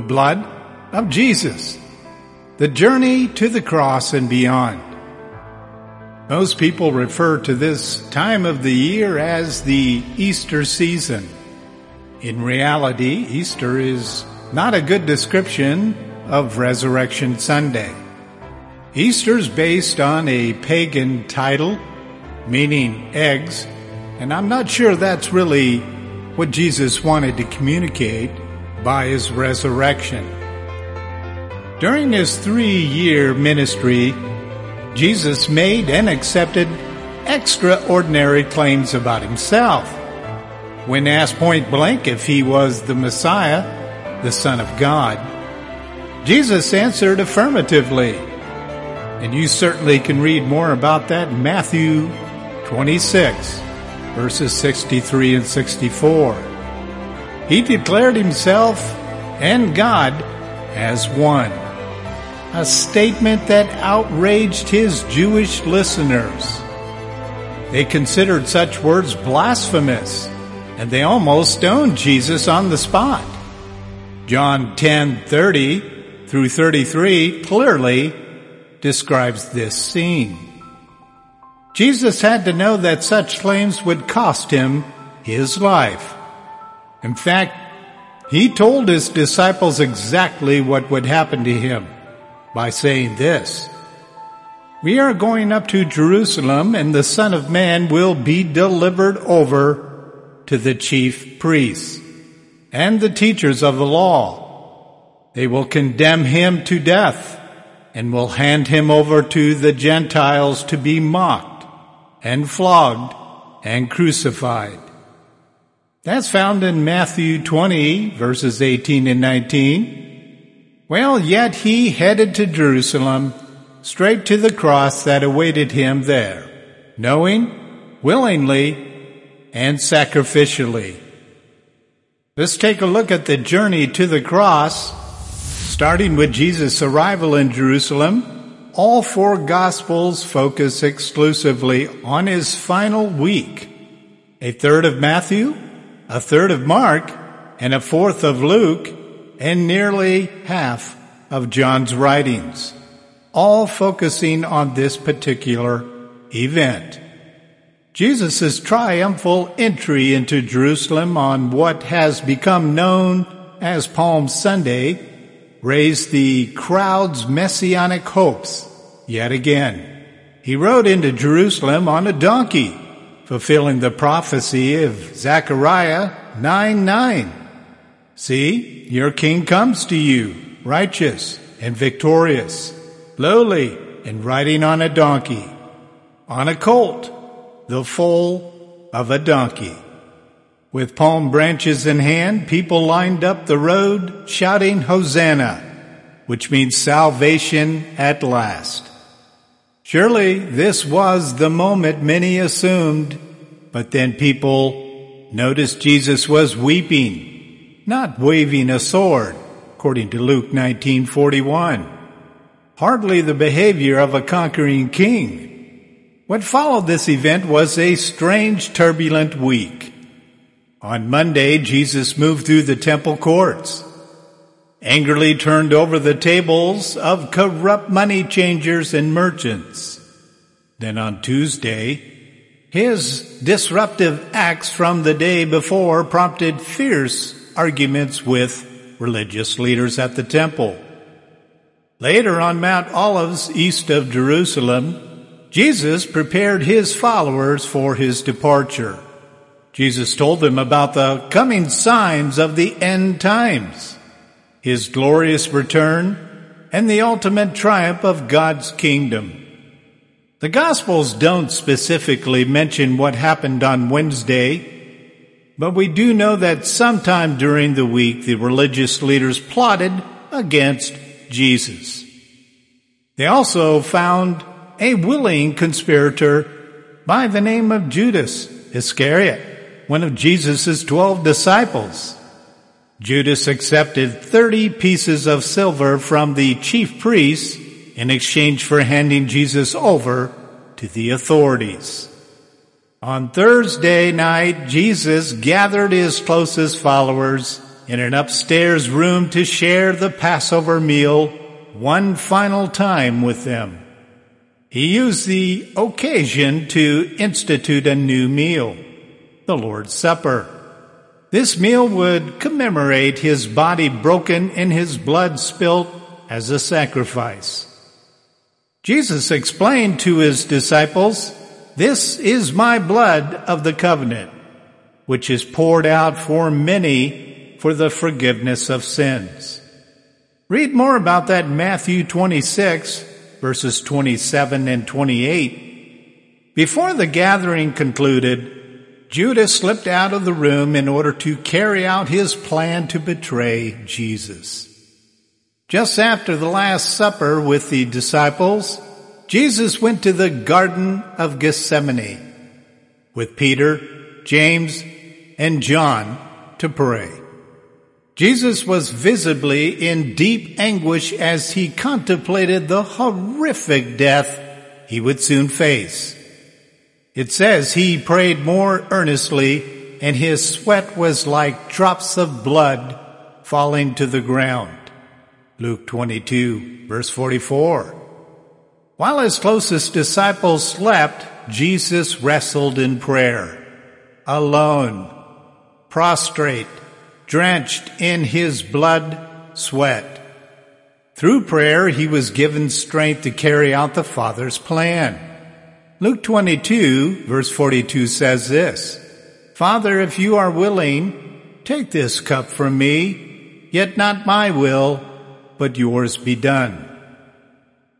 the blood of Jesus, the journey to the cross and beyond. Most people refer to this time of the year as the Easter season. In reality, Easter is not a good description of Resurrection Sunday. Easter is based on a pagan title meaning eggs, and I'm not sure that's really what Jesus wanted to communicate by his resurrection. During his three year ministry, Jesus made and accepted extraordinary claims about himself. When asked point blank if he was the Messiah, the Son of God, Jesus answered affirmatively. And you certainly can read more about that in Matthew 26, verses 63 and 64. He declared himself and God as one. A statement that outraged his Jewish listeners. They considered such words blasphemous, and they almost stoned Jesus on the spot. John 10:30 through 33 clearly describes this scene. Jesus had to know that such claims would cost him his life. In fact, he told his disciples exactly what would happen to him by saying this. We are going up to Jerusalem and the Son of Man will be delivered over to the chief priests and the teachers of the law. They will condemn him to death and will hand him over to the Gentiles to be mocked and flogged and crucified. That's found in Matthew 20 verses 18 and 19. Well, yet he headed to Jerusalem straight to the cross that awaited him there, knowing, willingly, and sacrificially. Let's take a look at the journey to the cross, starting with Jesus' arrival in Jerusalem all four Gospels focus exclusively on his final week. A third of Matthew, a third of Mark, and a fourth of Luke, and nearly half of John's writings, all focusing on this particular event. Jesus' triumphal entry into Jerusalem on what has become known as Palm Sunday raised the crowd's messianic hopes yet again. He rode into Jerusalem on a donkey, fulfilling the prophecy of Zechariah 9 9. See, your king comes to you, righteous and victorious, lowly and riding on a donkey, on a colt, the foal of a donkey. With palm branches in hand, people lined up the road shouting Hosanna, which means salvation at last. Surely this was the moment many assumed, but then people noticed Jesus was weeping, not waving a sword, according to Luke 19:41. Hardly the behavior of a conquering king. What followed this event was a strange turbulent week. On Monday, Jesus moved through the temple courts, angrily turned over the tables of corrupt money changers and merchants. Then on Tuesday, his disruptive acts from the day before prompted fierce arguments with religious leaders at the temple. Later on Mount Olives east of Jerusalem, Jesus prepared his followers for his departure. Jesus told them about the coming signs of the end times, his glorious return, and the ultimate triumph of God's kingdom. The Gospels don't specifically mention what happened on Wednesday, but we do know that sometime during the week the religious leaders plotted against Jesus. They also found a willing conspirator by the name of Judas Iscariot, one of Jesus' twelve disciples. Judas accepted 30 pieces of silver from the chief priests in exchange for handing Jesus over to the authorities. On Thursday night, Jesus gathered his closest followers in an upstairs room to share the Passover meal one final time with them. He used the occasion to institute a new meal, the Lord's Supper. This meal would commemorate his body broken and his blood spilt as a sacrifice. Jesus explained to his disciples, This is my blood of the covenant, which is poured out for many for the forgiveness of sins. Read more about that in Matthew 26, verses 27 and 28. Before the gathering concluded, Judas slipped out of the room in order to carry out his plan to betray Jesus. Just after the Last Supper with the disciples, Jesus went to the Garden of Gethsemane with Peter, James, and John to pray. Jesus was visibly in deep anguish as he contemplated the horrific death he would soon face. It says he prayed more earnestly and his sweat was like drops of blood falling to the ground. Luke 22 verse 44. While his closest disciples slept, Jesus wrestled in prayer, alone, prostrate, drenched in his blood sweat. Through prayer, he was given strength to carry out the Father's plan. Luke 22 verse 42 says this, Father, if you are willing, take this cup from me, yet not my will, but yours be done.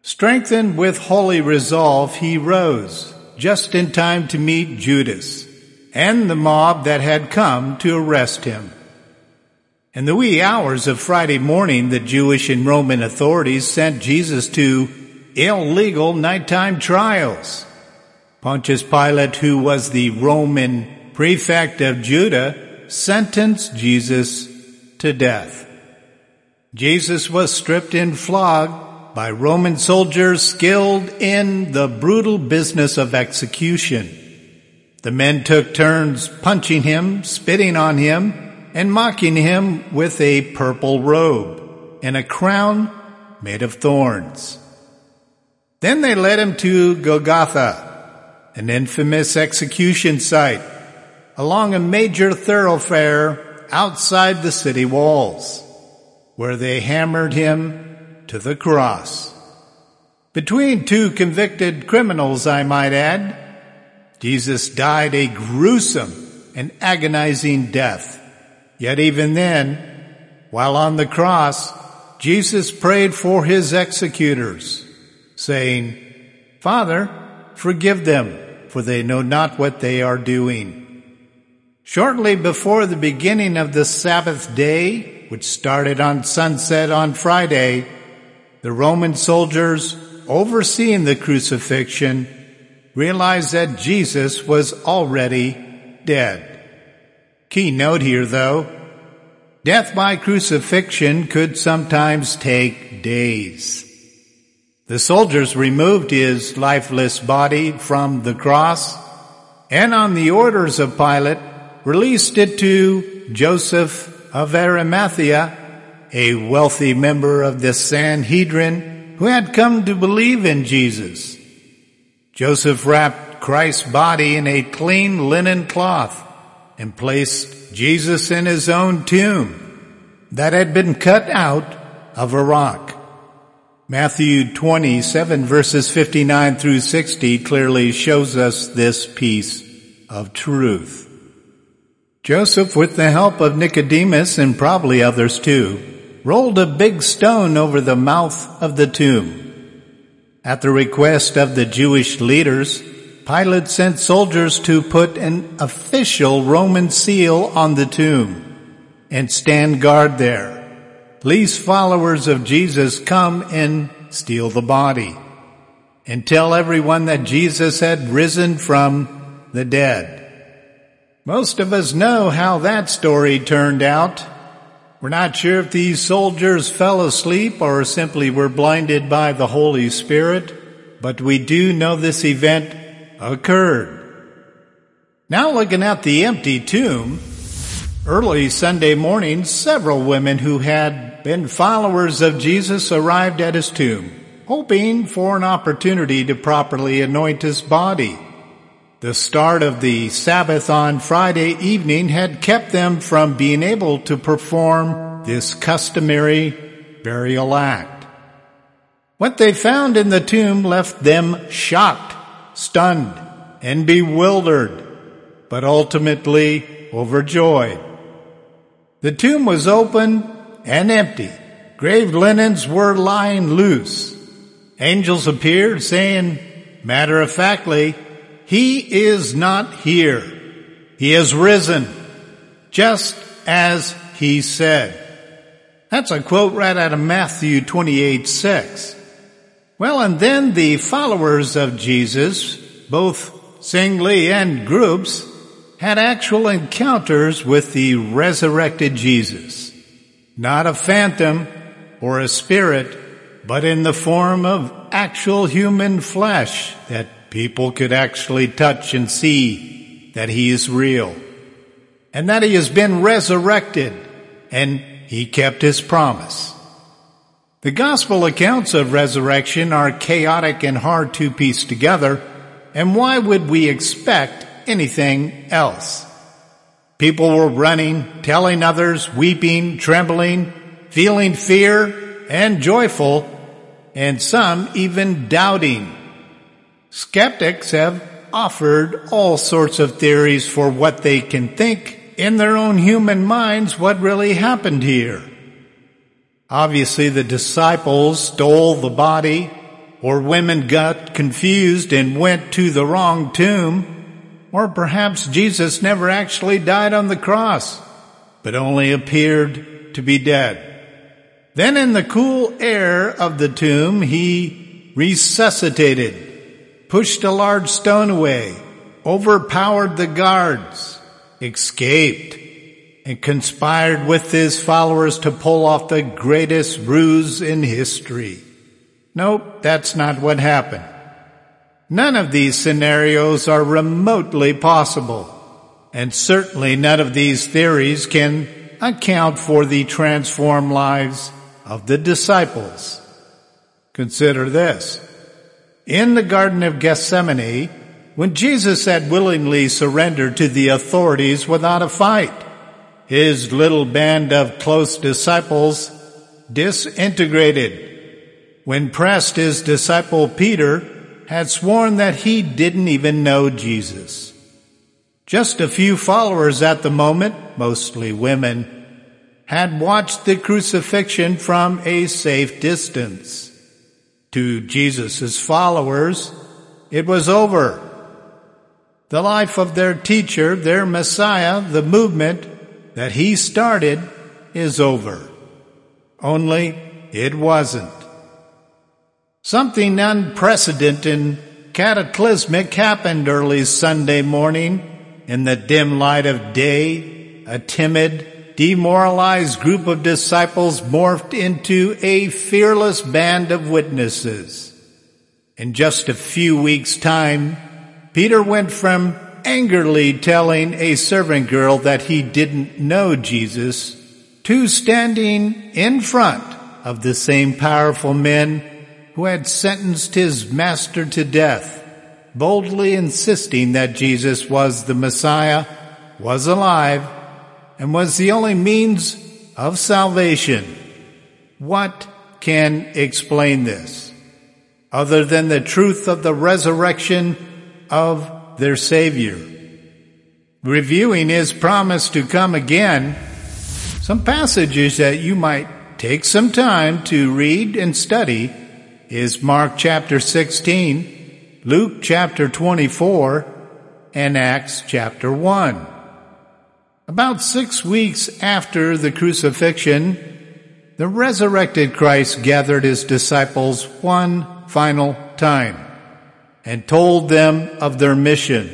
Strengthened with holy resolve, he rose just in time to meet Judas and the mob that had come to arrest him. In the wee hours of Friday morning, the Jewish and Roman authorities sent Jesus to illegal nighttime trials. Pontius Pilate, who was the Roman prefect of Judah, sentenced Jesus to death. Jesus was stripped and flogged by Roman soldiers skilled in the brutal business of execution. The men took turns punching him, spitting on him, and mocking him with a purple robe and a crown made of thorns. Then they led him to Golgotha, an infamous execution site, along a major thoroughfare outside the city walls where they hammered him to the cross. Between two convicted criminals, I might add, Jesus died a gruesome and agonizing death. Yet even then, while on the cross, Jesus prayed for his executors, saying, Father, forgive them, for they know not what they are doing. Shortly before the beginning of the Sabbath day, which started on sunset on Friday, the Roman soldiers overseeing the crucifixion realized that Jesus was already dead. Key note here though, death by crucifixion could sometimes take days. The soldiers removed his lifeless body from the cross and on the orders of Pilate released it to Joseph of Arimathea, a wealthy member of the Sanhedrin who had come to believe in Jesus. Joseph wrapped Christ's body in a clean linen cloth and placed Jesus in his own tomb that had been cut out of a rock. Matthew 27 verses 59 through 60 clearly shows us this piece of truth. Joseph, with the help of Nicodemus and probably others too, rolled a big stone over the mouth of the tomb. At the request of the Jewish leaders, Pilate sent soldiers to put an official Roman seal on the tomb and stand guard there, lest followers of Jesus come and steal the body and tell everyone that Jesus had risen from the dead. Most of us know how that story turned out. We're not sure if these soldiers fell asleep or simply were blinded by the Holy Spirit, but we do know this event occurred. Now looking at the empty tomb, Early Sunday morning, several women who had been followers of Jesus arrived at his tomb, hoping for an opportunity to properly anoint his body. The start of the Sabbath on Friday evening had kept them from being able to perform this customary burial act. What they found in the tomb left them shocked, stunned, and bewildered, but ultimately overjoyed. The tomb was open and empty. Grave linens were lying loose. Angels appeared saying, matter of factly, He is not here. He has risen, just as He said. That's a quote right out of Matthew 28, 6. Well, and then the followers of Jesus, both singly and groups, had actual encounters with the resurrected Jesus. Not a phantom or a spirit, but in the form of actual human flesh that people could actually touch and see that he is real. And that he has been resurrected and he kept his promise. The gospel accounts of resurrection are chaotic and hard to piece together, and why would we expect anything else. People were running, telling others, weeping, trembling, feeling fear and joyful, and some even doubting. Skeptics have offered all sorts of theories for what they can think in their own human minds what really happened here. Obviously the disciples stole the body or women got confused and went to the wrong tomb or perhaps Jesus never actually died on the cross, but only appeared to be dead. Then in the cool air of the tomb, he resuscitated, pushed a large stone away, overpowered the guards, escaped, and conspired with his followers to pull off the greatest ruse in history. Nope, that's not what happened. None of these scenarios are remotely possible, and certainly none of these theories can account for the transformed lives of the disciples. Consider this. In the Garden of Gethsemane, when Jesus had willingly surrendered to the authorities without a fight, his little band of close disciples disintegrated. When pressed, his disciple Peter had sworn that he didn't even know Jesus. Just a few followers at the moment, mostly women, had watched the crucifixion from a safe distance. To Jesus' followers, it was over. The life of their teacher, their Messiah, the movement that he started is over. Only it wasn't. Something unprecedented and cataclysmic happened early Sunday morning. In the dim light of day, a timid, demoralized group of disciples morphed into a fearless band of witnesses. In just a few weeks time, Peter went from angrily telling a servant girl that he didn't know Jesus to standing in front of the same powerful men who had sentenced his master to death, boldly insisting that Jesus was the Messiah, was alive, and was the only means of salvation. What can explain this? Other than the truth of the resurrection of their Savior. Reviewing his promise to come again, some passages that you might take some time to read and study is Mark chapter 16, Luke chapter 24, and Acts chapter 1. About six weeks after the crucifixion, the resurrected Christ gathered his disciples one final time and told them of their mission,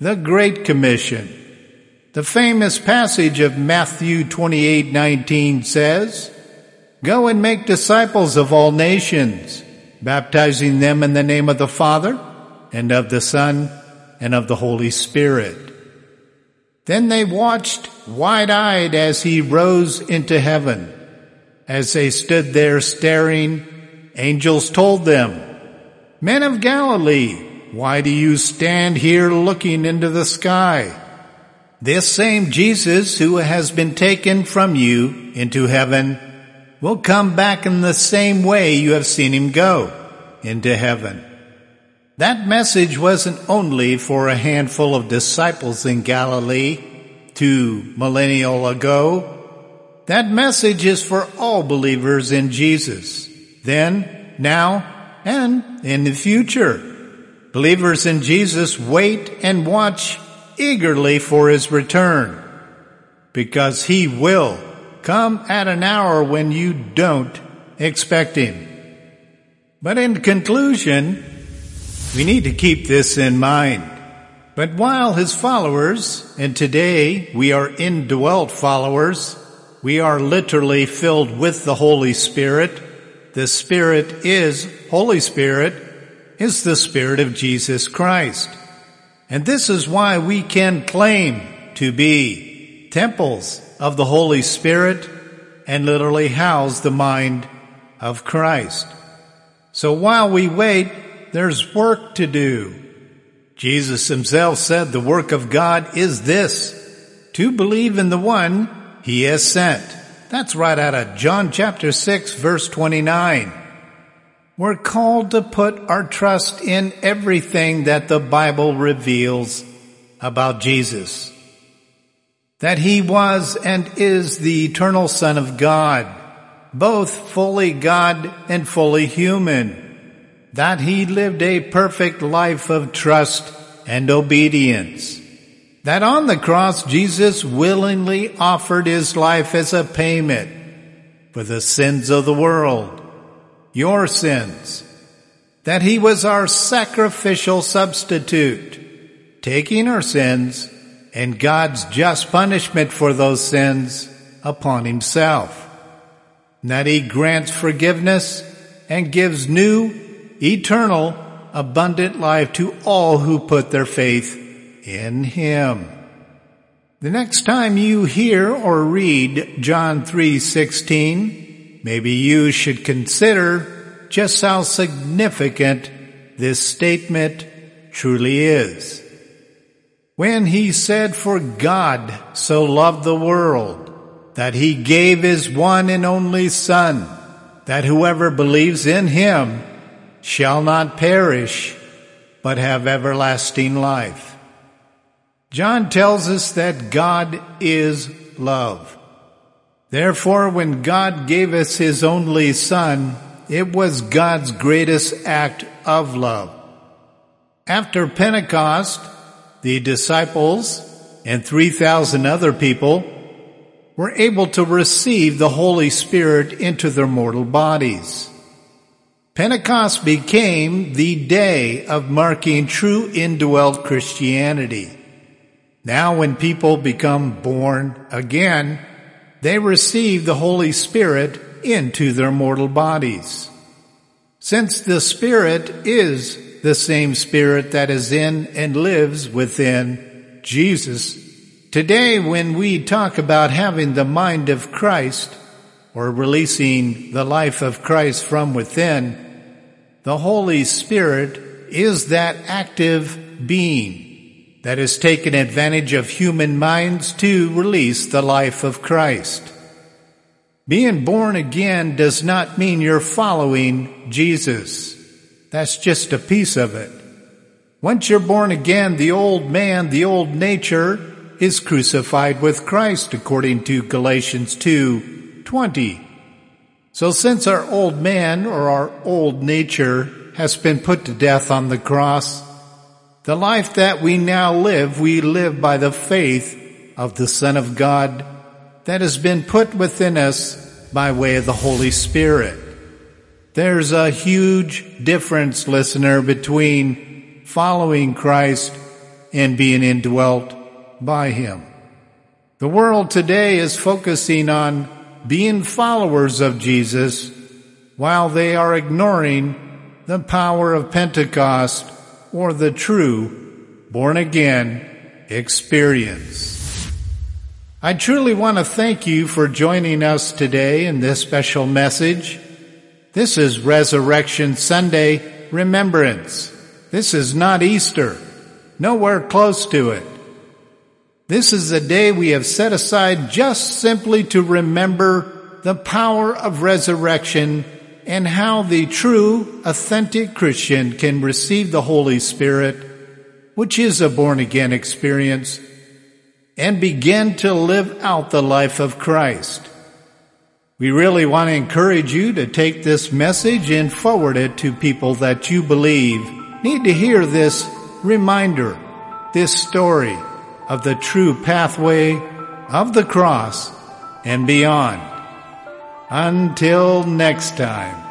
the Great Commission. The famous passage of Matthew 28:19 says, Go and make disciples of all nations, baptizing them in the name of the Father and of the Son and of the Holy Spirit. Then they watched wide-eyed as he rose into heaven. As they stood there staring, angels told them, Men of Galilee, why do you stand here looking into the sky? This same Jesus who has been taken from you into heaven will come back in the same way you have seen him go into heaven. That message wasn't only for a handful of disciples in Galilee two millennial ago. That message is for all believers in Jesus, then, now, and in the future. Believers in Jesus wait and watch eagerly for his return because he will come at an hour when you don't expect him. But in conclusion, we need to keep this in mind. But while his followers, and today we are indwelt followers, we are literally filled with the Holy Spirit. The Spirit is, Holy Spirit, is the Spirit of Jesus Christ. And this is why we can claim to be temples of the Holy Spirit and literally house the mind of Christ. So while we wait, there's work to do. Jesus himself said the work of God is this, to believe in the one he has sent. That's right out of John chapter 6 verse 29. We're called to put our trust in everything that the Bible reveals about Jesus. That he was and is the eternal son of God, both fully God and fully human that he lived a perfect life of trust and obedience. That on the cross Jesus willingly offered his life as a payment for the sins of the world, your sins. That he was our sacrificial substitute, taking our sins and God's just punishment for those sins upon himself. That he grants forgiveness and gives new eternal, abundant life to all who put their faith in Him. The next time you hear or read John 3:16, maybe you should consider just how significant this statement truly is. When he said, for God so loved the world that he gave his one and only son, that whoever believes in him shall not perish, but have everlasting life. John tells us that God is love. Therefore, when God gave us his only son, it was God's greatest act of love. After Pentecost, the disciples and 3,000 other people were able to receive the Holy Spirit into their mortal bodies. Pentecost became the day of marking true indwelt Christianity. Now when people become born again, they receive the Holy Spirit into their mortal bodies. Since the Spirit is the same Spirit that is in and lives within Jesus, today when we talk about having the mind of Christ, or releasing the life of Christ from within, the Holy Spirit is that active being that has taken advantage of human minds to release the life of Christ. Being born again does not mean you're following Jesus. That's just a piece of it. Once you're born again, the old man, the old nature is crucified with Christ according to Galatians 2, 20. So since our old man or our old nature has been put to death on the cross, the life that we now live, we live by the faith of the Son of God that has been put within us by way of the Holy Spirit. There's a huge difference, listener, between following Christ and being indwelt by Him. The world today is focusing on being followers of Jesus while they are ignoring the power of Pentecost or the true born again experience. I truly want to thank you for joining us today in this special message. This is Resurrection Sunday Remembrance. This is not Easter. Nowhere close to it. This is a day we have set aside just simply to remember the power of resurrection and how the true, authentic Christian can receive the Holy Spirit, which is a born again experience and begin to live out the life of Christ. We really want to encourage you to take this message and forward it to people that you believe need to hear this reminder, this story of the true pathway of the cross and beyond. Until next time.